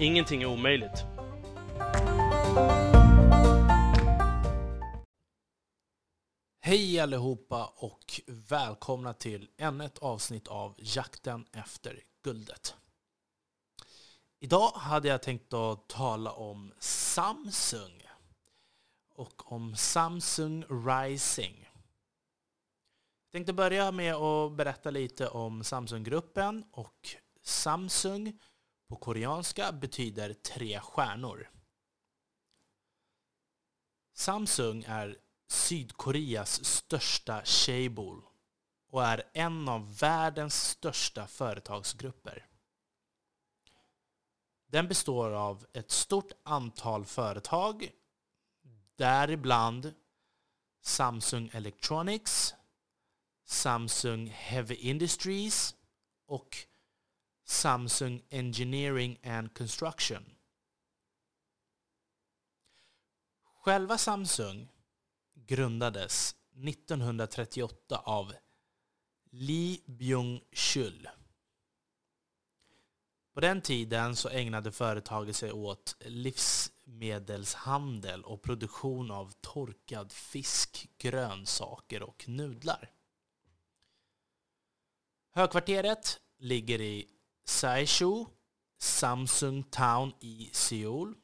Ingenting är omöjligt. Hej allihopa och välkomna till ännu ett avsnitt av Jakten efter guldet. Idag hade jag tänkt att tala om Samsung och om Samsung Rising. Jag tänkte börja med att berätta lite om Samsunggruppen och Samsung på koreanska betyder tre stjärnor. Samsung är Sydkoreas största tjejbol och är en av världens största företagsgrupper. Den består av ett stort antal företag, däribland Samsung Electronics, Samsung Heavy Industries och Samsung Engineering and Construction. Själva Samsung grundades 1938 av Lee Byung-chul. På den tiden så ägnade företaget sig åt livsmedelshandel och produktion av torkad fisk, grönsaker och nudlar. Högkvarteret ligger i Saishu, Samsung Town i Seoul.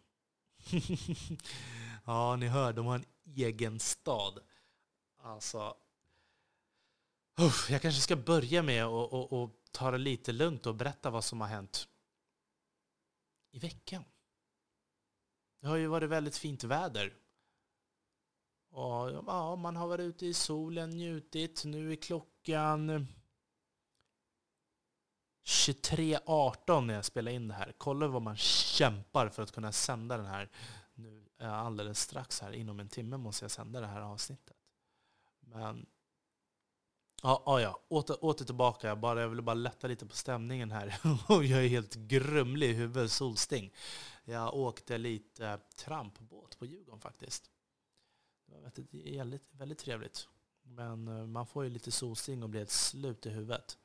ja, ni hör, de har en egen stad. Alltså... Uff, jag kanske ska börja med att och, och ta det lite lugnt och berätta vad som har hänt i veckan. Det har ju varit väldigt fint väder. Och, ja, man har varit ute i solen, njutit. Nu är klockan 23.18 när jag spelar in det här. Kolla vad man kämpar för att kunna sända den här nu eh, alldeles strax här. Inom en timme måste jag sända det här avsnittet. Men Ja, ja, ja. Åter, åter tillbaka. Jag, bara, jag ville bara lätta lite på stämningen här. jag är helt grumlig i huvudet, solsting. Jag åkte lite trampbåt på Djurgården faktiskt. Det var väldigt, väldigt trevligt. Men eh, man får ju lite solsting och blir helt slut i huvudet.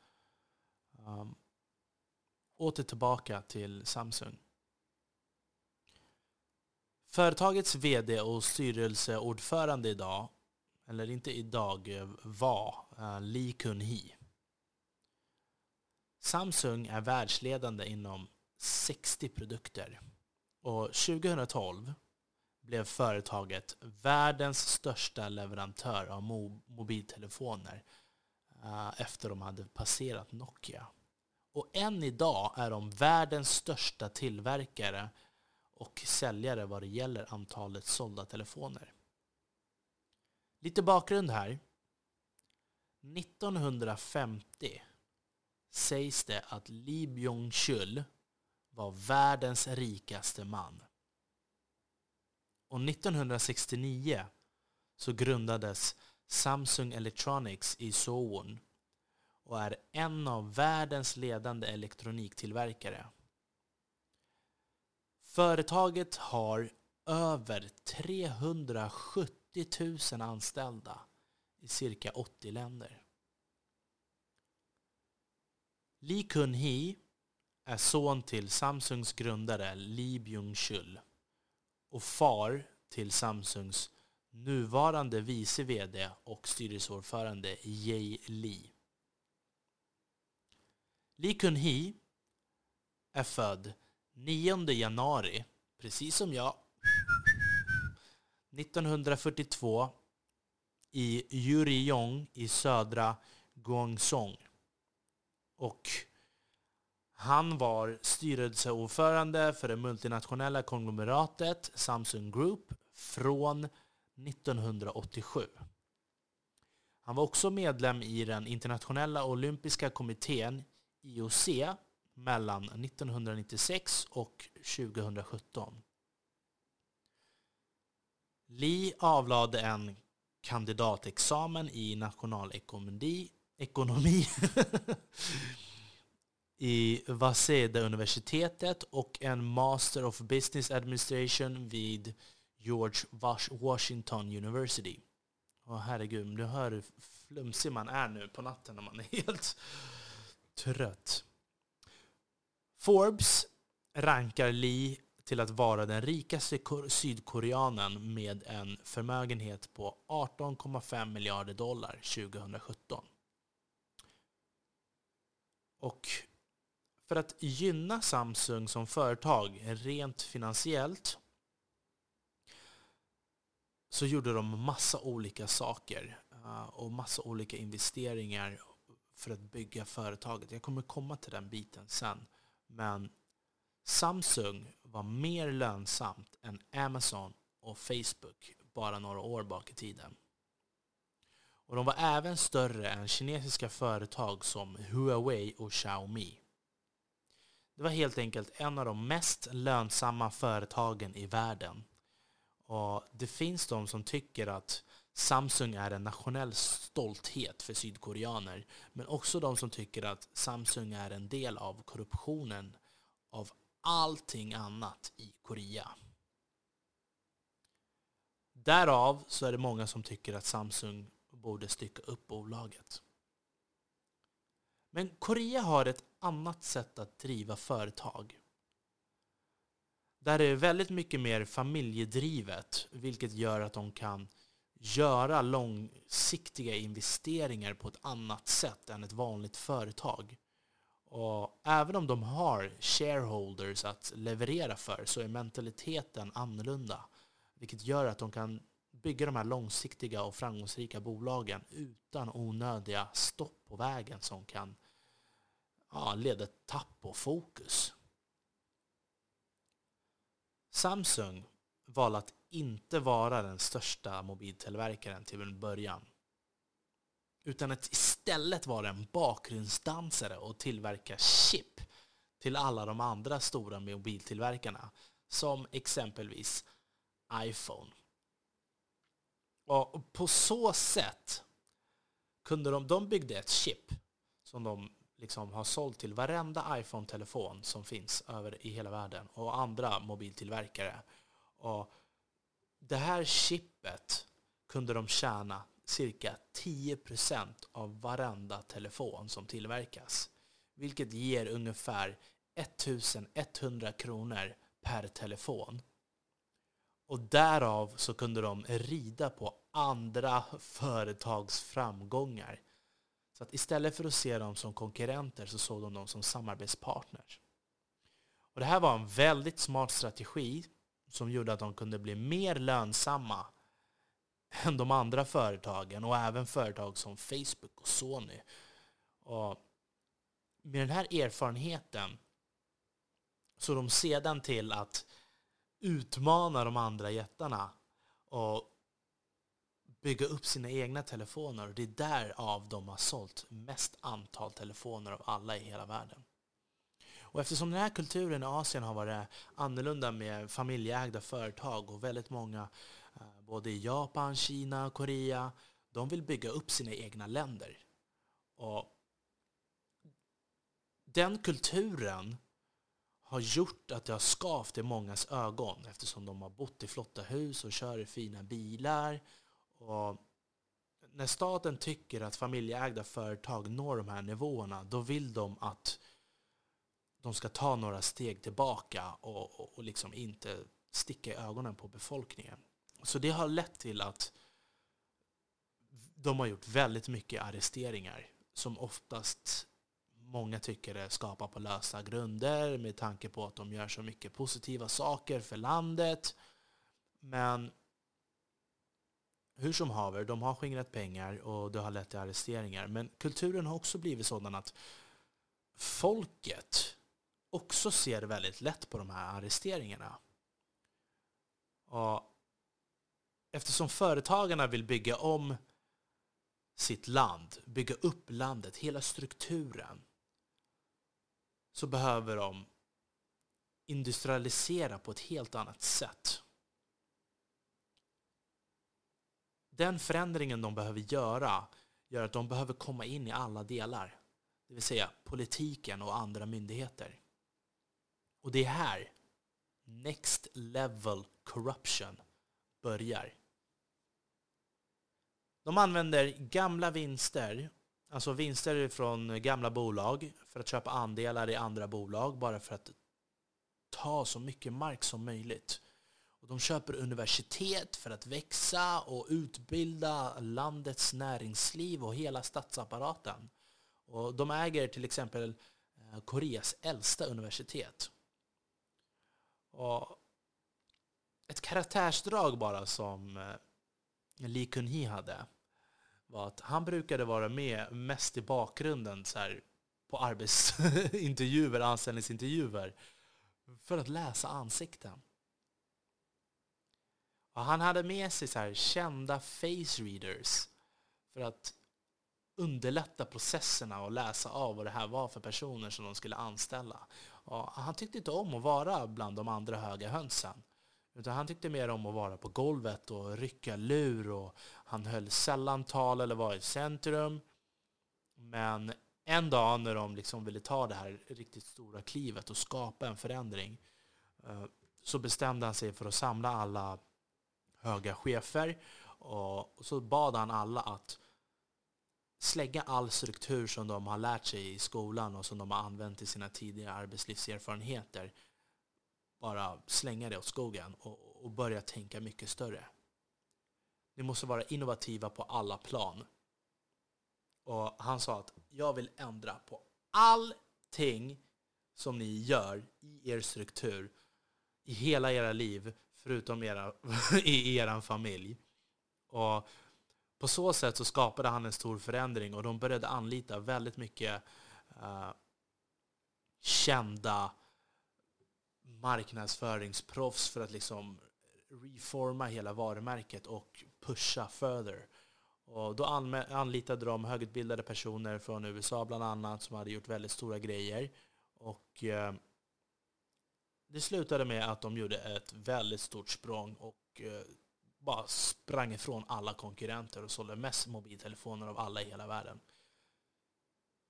Um, åter tillbaka till Samsung. Företagets VD och styrelseordförande idag, eller inte idag, var eh, Lee Kun-hee. Samsung är världsledande inom 60 produkter och 2012 blev företaget världens största leverantör av mobiltelefoner efter efter de hade passerat Nokia. Och än idag är de världens största tillverkare och säljare vad det gäller antalet sålda telefoner. Lite bakgrund här. 1950 sägs det att Lee Byung-chul var världens rikaste man. Och 1969 så grundades Samsung Electronics i Seoul och är en av världens ledande elektroniktillverkare. Företaget har över 370 000 anställda i cirka 80 länder. Lee Kun-hee är son till Samsungs grundare Lee Byung-chul och far till Samsungs nuvarande vice VD och styrelseordförande Jay Lee. Lee Kun-hee är född 9 januari, precis som jag, 1942 i Yuryong i södra Guangzhou. Och han var styrelseordförande för det multinationella konglomeratet Samsung Group från 1987. Han var också medlem i den internationella olympiska kommittén IOC mellan 1996 och 2017. Li avlade en kandidatexamen i nationalekonomi ekonomi i Waseda-universitetet och en Master of Business Administration vid George Washington University. Åh herregud, du hör hur flumsig man är nu på natten när man är helt trött. Forbes rankar Lee till att vara den rikaste sydkoreanen med en förmögenhet på 18,5 miljarder dollar 2017. Och för att gynna Samsung som företag rent finansiellt så gjorde de massa olika saker eh, och massa olika investeringar för att bygga företaget. Jag kommer komma till den biten sen. Men Samsung var mer lönsamt än Amazon och Facebook bara några år bak i tiden. Och de var även större än kinesiska företag som Huawei och Xiaomi. Det var helt enkelt en av de mest lönsamma företagen i världen. Och det finns de som tycker att Samsung är en nationell stolthet för sydkoreaner. Men också de som tycker att Samsung är en del av korruptionen av allting annat i Korea. Därav så är det många som tycker att Samsung borde stycka upp bolaget. Men Korea har ett annat sätt att driva företag. Där det är väldigt mycket mer familjedrivet, vilket gör att de kan göra långsiktiga investeringar på ett annat sätt än ett vanligt företag. Och även om de har shareholders att leverera för så är mentaliteten annorlunda. Vilket gör att de kan bygga de här långsiktiga och framgångsrika bolagen utan onödiga stopp på vägen som kan ja, leda till tapp och fokus. Samsung valde att inte vara den största mobiltillverkaren till en början. Utan att istället vara en bakgrundsdansare och tillverka chip till alla de andra stora mobiltillverkarna. Som exempelvis iPhone. Och på så sätt kunde de, de byggde ett chip som de liksom har sålt till varenda iPhone-telefon som finns över i hela världen och andra mobiltillverkare. Och det här chippet kunde de tjäna cirka 10% av varenda telefon som tillverkas. Vilket ger ungefär 1100 kronor per telefon. Och därav så kunde de rida på andra företags framgångar. Så att istället för att se dem som konkurrenter så såg de dem som samarbetspartners. Och det här var en väldigt smart strategi som gjorde att de kunde bli mer lönsamma än de andra företagen och även företag som Facebook och Sony. Och med den här erfarenheten så de sedan till att utmana de andra jättarna och bygga upp sina egna telefoner. Det är därav de har sålt mest antal telefoner av alla i hela världen. Och eftersom den här kulturen i Asien har varit annorlunda med familjeägda företag och väldigt många, eh, både i Japan, Kina, Korea, de vill bygga upp sina egna länder. Och den kulturen har gjort att det har skavt i mångas ögon eftersom de har bott i flotta hus och kör i fina bilar. Och när staten tycker att familjeägda företag når de här nivåerna, då vill de att de ska ta några steg tillbaka och, och, och liksom inte sticka i ögonen på befolkningen. Så det har lett till att de har gjort väldigt mycket arresteringar som oftast många tycker är skapar på lösa grunder med tanke på att de gör så mycket positiva saker för landet. Men hur som haver, de har skingrat pengar och det har lett till arresteringar. Men kulturen har också blivit sådan att folket också ser väldigt lätt på de här arresteringarna. Och eftersom företagarna vill bygga om sitt land, bygga upp landet, hela strukturen, så behöver de industrialisera på ett helt annat sätt. Den förändringen de behöver göra gör att de behöver komma in i alla delar. Det vill säga politiken och andra myndigheter. Och det är här Next Level Corruption börjar. De använder gamla vinster, alltså vinster från gamla bolag, för att köpa andelar i andra bolag bara för att ta så mycket mark som möjligt. Och de köper universitet för att växa och utbilda landets näringsliv och hela statsapparaten. Och de äger till exempel eh, Koreas äldsta universitet. Och ett karaktärsdrag bara som eh, Lee Kun-hee hade var att han brukade vara med mest i bakgrunden så här, på arbetsintervjuer, anställningsintervjuer för att läsa ansikten. Och han hade med sig så här, kända face readers för att underlätta processerna och läsa av vad det här var för personer som de skulle anställa. Och han tyckte inte om att vara bland de andra höga hönsen. Utan han tyckte mer om att vara på golvet och rycka lur och han höll sällan tal eller var i centrum. Men en dag när de liksom ville ta det här riktigt stora klivet och skapa en förändring eh, så bestämde han sig för att samla alla höga chefer och så bad han alla att slägga all struktur som de har lärt sig i skolan och som de har använt i sina tidigare arbetslivserfarenheter. Bara slänga det åt skogen och, och börja tänka mycket större. Ni måste vara innovativa på alla plan. Och han sa att jag vill ändra på allting som ni gör i er struktur i hela era liv förutom era, i er familj. Och på så sätt så skapade han en stor förändring och de började anlita väldigt mycket uh, kända marknadsföringsproffs för att liksom reforma hela varumärket och pusha further. Och då anlitade de högutbildade personer från USA bland annat som hade gjort väldigt stora grejer. Och eh, det slutade med att de gjorde ett väldigt stort språng och eh, bara sprang ifrån alla konkurrenter och sålde mest mobiltelefoner av alla i hela världen.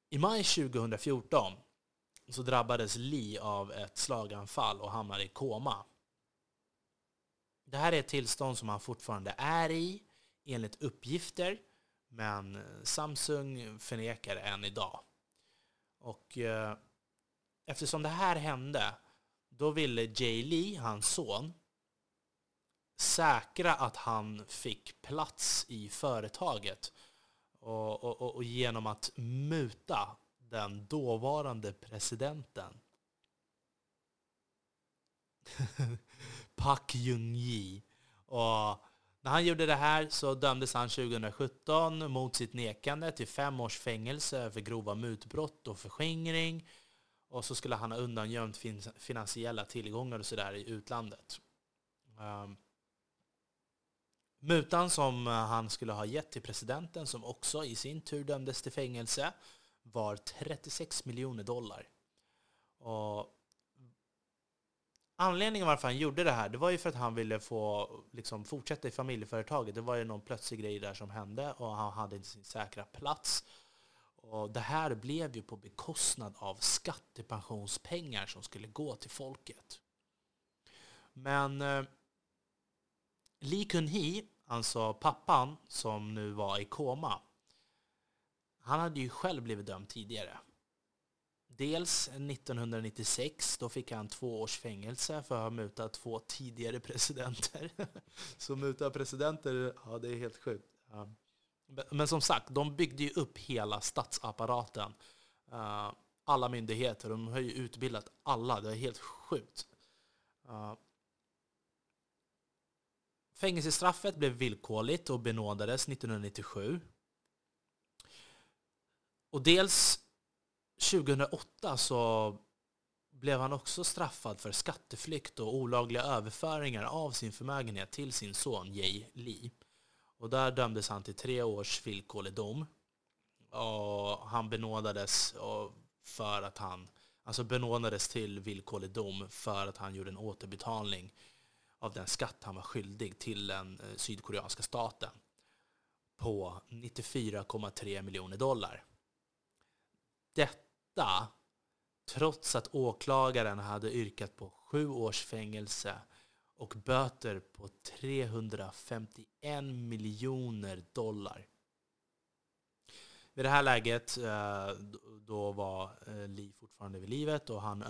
I maj 2014 så drabbades Lee av ett slaganfall och hamnade i koma. Det här är ett tillstånd som han fortfarande är i, enligt uppgifter, men Samsung förnekar det än idag. Och eh, eftersom det här hände, då ville Jay Lee, hans son, säkra att han fick plats i företaget och, och, och genom att muta den dåvarande presidenten. Pak Jung-Ji. Och när han gjorde det här så dömdes han 2017 mot sitt nekande till fem års fängelse för grova mutbrott och förskingring. Och så skulle han ha undangömt finansiella tillgångar och sådär i utlandet. Um, Mutan som eh, han skulle ha gett till presidenten, som också i sin tur dömdes till fängelse, var 36 miljoner dollar. Och Anledningen varför han gjorde det här, det var ju för att han ville få liksom, fortsätta i familjeföretaget. Det var ju någon plötslig grej där som hände och han hade inte sin säkra plats. Och det här blev ju på bekostnad av skattepensionspengar som skulle gå till folket. Men eh, Lee Kun-hee, alltså pappan som nu var i koma, han hade ju själv blivit dömd tidigare. Dels 1996, då fick han två års fängelse för att ha mutat två tidigare presidenter. Så muta presidenter, ja det är helt sjukt. Men som sagt, de byggde ju upp hela statsapparaten. Eh, alla myndigheter, de har ju utbildat alla, det är helt sjukt. Eh, Fängelsestraffet blev villkorligt och benådades 1997. Och dels 2008 så blev han också straffad för skatteflykt och olagliga överföringar av sin förmögenhet till sin son Jay Lee. Och där dömdes han till tre års villkorlig dom. Och han benådades för att han, alltså benådades till villkorlig dom för att han gjorde en återbetalning av den skatt han var skyldig till den eh, sydkoreanska staten på 94,3 miljoner dollar. Detta trots att åklagaren hade yrkat på sju års fängelse och böter på 351 miljoner dollar. Vid det här läget eh, då var eh, Lee fortfarande vid livet och han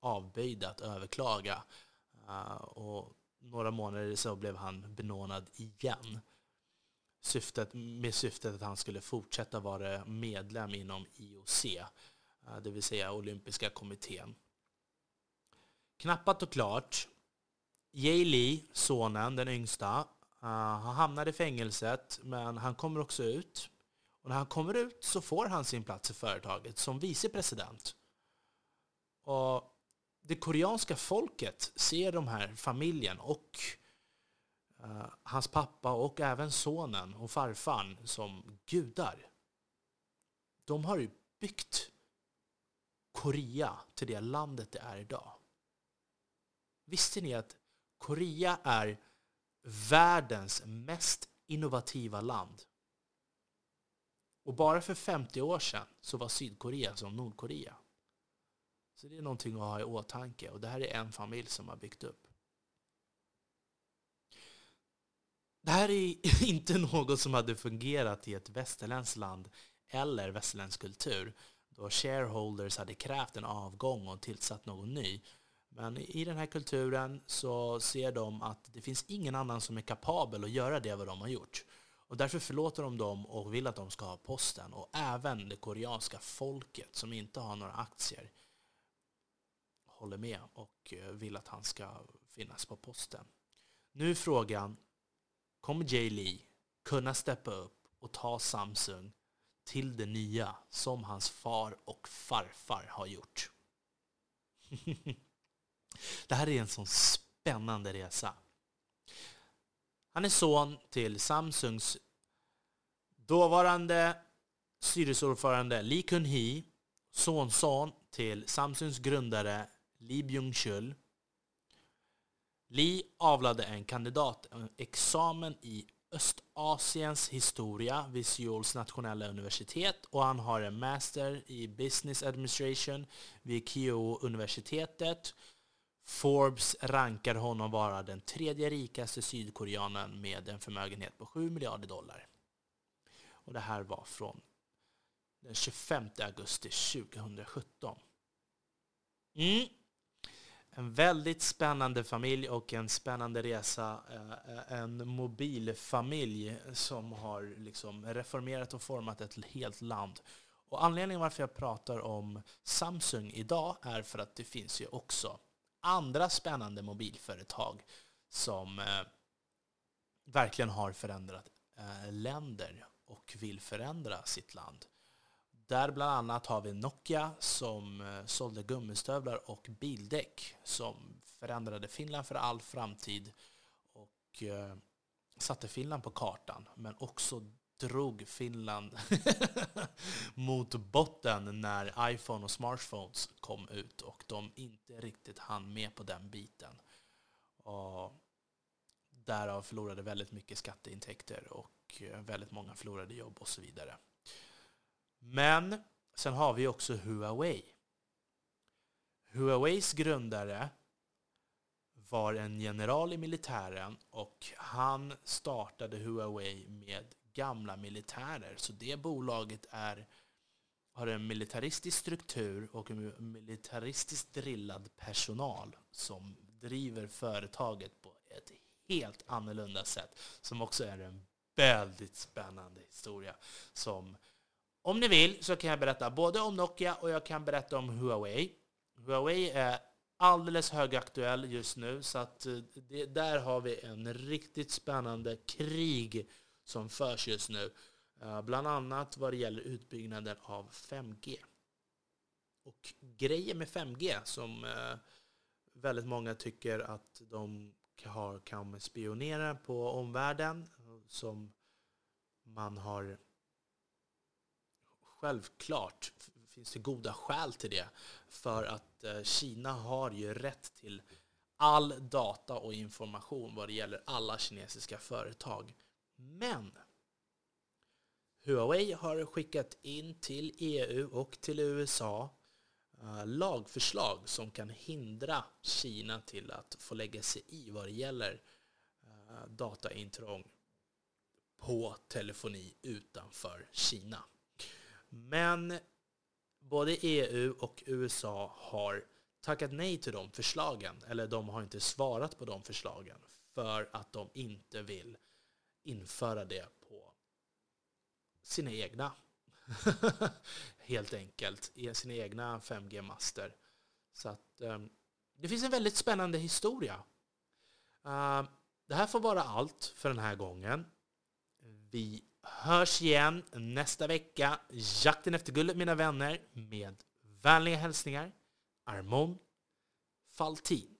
avböjde att överklaga. Och några månader så blev han benådad igen. Syftet, med syftet att han skulle fortsätta vara medlem inom IOC, eh, det vill säga olympiska kommittén. Knappat och klart. Jay Lee, sonen, den yngsta, eh, han hamnar i fängelset, men han kommer också ut. Och när han kommer ut så får han sin plats i företaget som vicepresident. Och det koreanska folket ser de här familjen och uh, hans pappa och även sonen och farfan som gudar. De har ju byggt Korea till det landet det är idag. Visste ni att Korea är världens mest innovativa land? Och bara för 50 år sedan så var Sydkorea som Nordkorea. Så det är någonting att ha i åtanke. Och det här är en familj som har byggt upp. Det här är inte något som hade fungerat i ett västerländskt land eller västerländsk kultur då shareholders hade krävt en avgång och tillsatt någon ny. Men i den här kulturen så ser de att det finns ingen annan som är kapabel att göra det vad de har gjort. Och därför förlåter de dem och vill att de ska ha posten. Och även det koreanska folket som inte har några aktier håller med och eh, vill att han ska finnas på posten. Nu är frågan, kommer Jay Lee kunna steppa upp och ta Samsung till det nya som hans far och farfar har gjort? det här är en sån spännande resa. Han är son till Samsungs dåvarande styrelseordförande Lee Kun-hee, sonson till Samsungs grundare Lee Byung-chul. Lee avlade en kandidatexamen i Östasiens historia vid Seouls nationella universitet och han har en master i business administration vid Keio-universitetet. Forbes rankar honom vara den tredje rikaste sydkoreanen med en förmögenhet på 7 miljarder dollar. Och det här var från den 25 augusti 2017. Mm en väldigt spännande familj och en spännande resa. Eh, en mobilfamilj som har liksom reformerat och format ett helt land. Och anledningen varför jag pratar om Samsung idag är för att det finns ju också andra spännande mobilföretag som eh, verkligen har förändrat eh, länder och vill förändra sitt land. Där bland annat har vi Nokia som eh, sålde gummistövlar och bildäck som förändrade Finland för all framtid och eh, satte Finland på kartan, men också drog Finland mot botten när iPhone och smartphones kom ut och de inte riktigt hann med på den biten. Och därav förlorade väldigt mycket skatteintäkter och eh, väldigt många förlorade jobb och så vidare. Men sen har vi också Huawei. Huaweis grundare var en general i militären och han startade Huawei med gamla militärer. Så det bolaget är, har en militaristisk struktur och en militaristiskt drillad personal som driver företaget på ett helt annorlunda sätt. Som också är en väldigt spännande historia som om ni vill så kan jag berätta både om Nokia och jag kan berätta om Huawei. Huawei är alldeles högaktuell just nu, så att eh, det, där har vi en riktigt spännande krig som förs just nu. Eh, bland annat vad det gäller utbyggnaden av 5G. Och grejen med 5G som eh, väldigt många tycker att de kan spionera på omvärlden, som man har Självklart finns det goda skäl till det. För att eh, Kina har ju rätt till all data och information vad det gäller alla kinesiska företag. Men Huawei har skickat in till EU och till USA eh, lagförslag som kan hindra Kina till att få lägga sig i vad det gäller eh, dataintrång på telefoni utanför Kina. Men både EU och USA har tackat nej till de förslagen, eller de har inte svarat på de förslagen för att de inte vill införa det på sina egna, helt enkelt, i sina egna 5G-master. Så att ehm, det finns en väldigt spännande historia. Ehm, det här får vara allt för den här gången. Vi hörs igen nästa vecka. Jakten efter guldet mina vänner med vänliga hälsningar Armon Faltin.